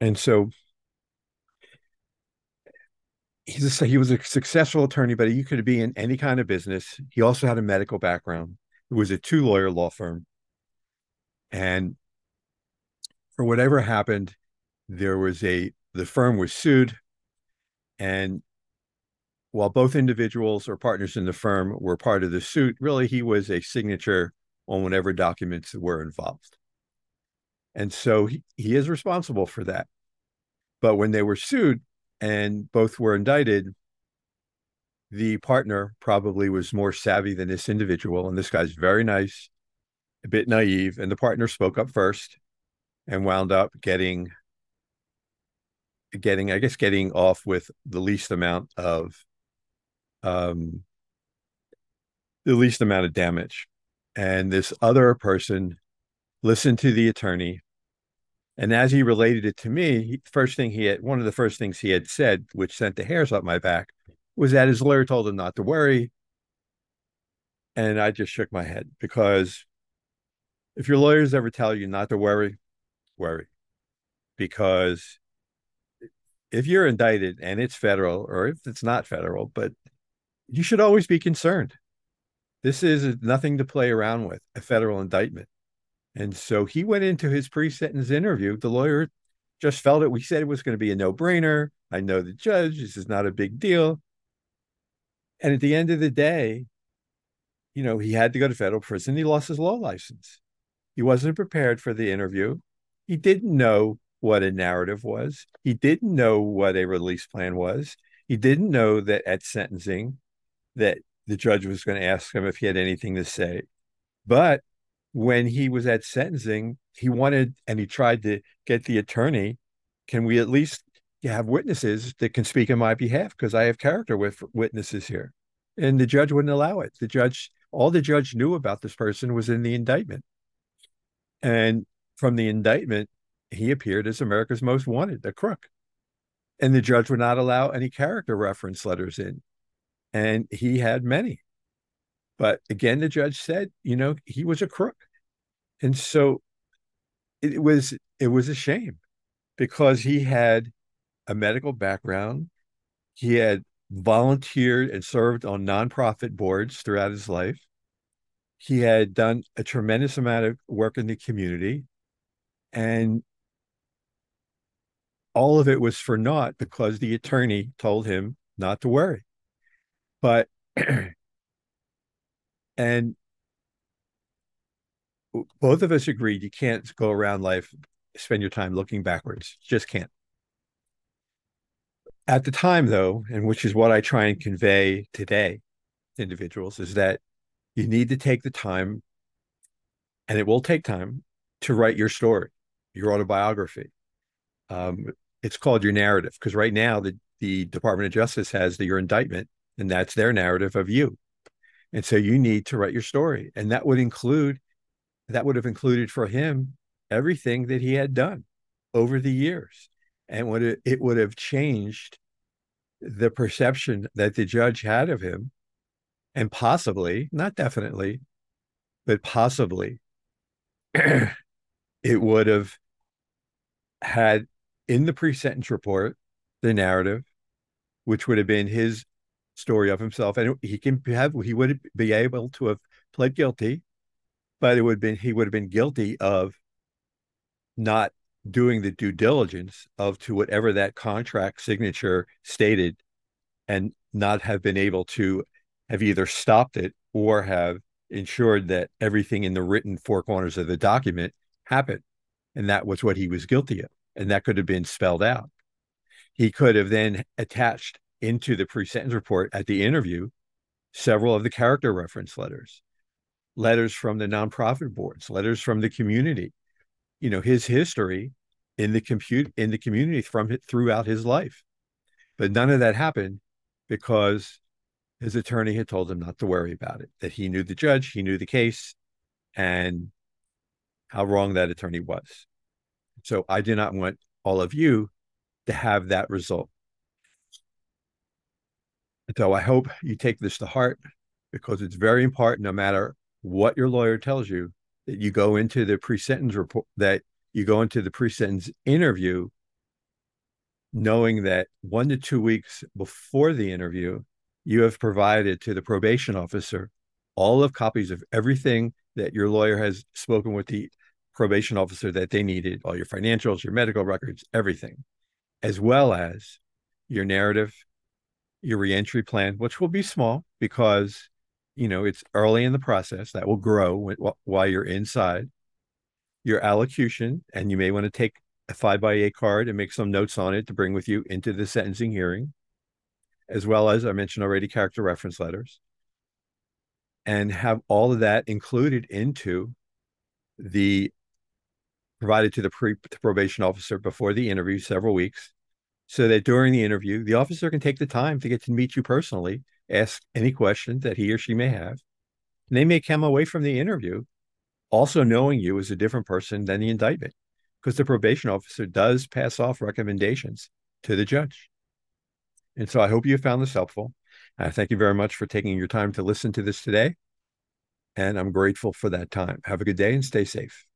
And so he's a, he was a successful attorney, but he could be in any kind of business. He also had a medical background. It was a two lawyer law firm. And for whatever happened, there was a the firm was sued. And while both individuals or partners in the firm were part of the suit, really he was a signature on whatever documents were involved. And so he, he is responsible for that. But when they were sued and both were indicted, the partner probably was more savvy than this individual. And this guy's very nice, a bit naive. And the partner spoke up first and wound up getting getting i guess getting off with the least amount of um the least amount of damage and this other person listened to the attorney and as he related it to me first thing he had one of the first things he had said which sent the hairs up my back was that his lawyer told him not to worry and i just shook my head because if your lawyers ever tell you not to worry worry because if you're indicted and it's federal or if it's not federal, but you should always be concerned. This is nothing to play around with, a federal indictment. And so he went into his pre sentence interview. The lawyer just felt it. We said it was going to be a no brainer. I know the judge. This is not a big deal. And at the end of the day, you know, he had to go to federal prison. He lost his law license. He wasn't prepared for the interview. He didn't know what a narrative was. He didn't know what a release plan was. He didn't know that at sentencing that the judge was going to ask him if he had anything to say. But when he was at sentencing, he wanted and he tried to get the attorney, can we at least have witnesses that can speak on my behalf because I have character with witnesses here. And the judge wouldn't allow it. The judge, all the judge knew about this person was in the indictment. And from the indictment, he appeared as America's most wanted, a crook. And the judge would not allow any character reference letters in. And he had many. But again, the judge said, you know, he was a crook. And so it was it was a shame because he had a medical background. He had volunteered and served on nonprofit boards throughout his life. He had done a tremendous amount of work in the community. And all of it was for naught because the attorney told him not to worry. But, and both of us agreed you can't go around life, spend your time looking backwards. Just can't. At the time, though, and which is what I try and convey today to individuals, is that you need to take the time, and it will take time to write your story, your autobiography. Um, it's called your narrative because right now the, the Department of Justice has the, your indictment and that's their narrative of you. And so you need to write your story. And that would include, that would have included for him everything that he had done over the years. And would it, it would have changed the perception that the judge had of him and possibly, not definitely, but possibly it would have had in the pre-sentence report the narrative, which would have been his story of himself, and he can have he would be able to have pled guilty, but it would have been he would have been guilty of not doing the due diligence of to whatever that contract signature stated and not have been able to have either stopped it or have ensured that everything in the written four corners of the document happened and that was what he was guilty of and that could have been spelled out. He could have then attached into the pre sentence report at the interview several of the character reference letters, letters from the nonprofit boards, letters from the community, you know, his history in the compute in the community from throughout his life. But none of that happened because his attorney had told him not to worry about it, that he knew the judge, he knew the case, and how wrong that attorney was. So I do not want all of you to have that result. So I hope you take this to heart because it's very important, no matter what your lawyer tells you, that you go into the pre-sentence report, that you go into the pre-sentence interview knowing that one to two weeks before the interview, you have provided to the probation officer all of copies of everything that your lawyer has spoken with the probation officer that they needed, all your financials, your medical records, everything, as well as your narrative, your reentry plan, which will be small because you know it's early in the process that will grow while you're inside. Your allocution and you may want to take a five by eight card and make some notes on it to bring with you into the sentencing hearing as well as i mentioned already character reference letters and have all of that included into the provided to the pre- probation officer before the interview several weeks so that during the interview the officer can take the time to get to meet you personally ask any questions that he or she may have. And they may come away from the interview also knowing you as a different person than the indictment because the probation officer does pass off recommendations to the judge. And so i hope you found this helpful. Uh, thank you very much for taking your time to listen to this today and i'm grateful for that time. Have a good day and stay safe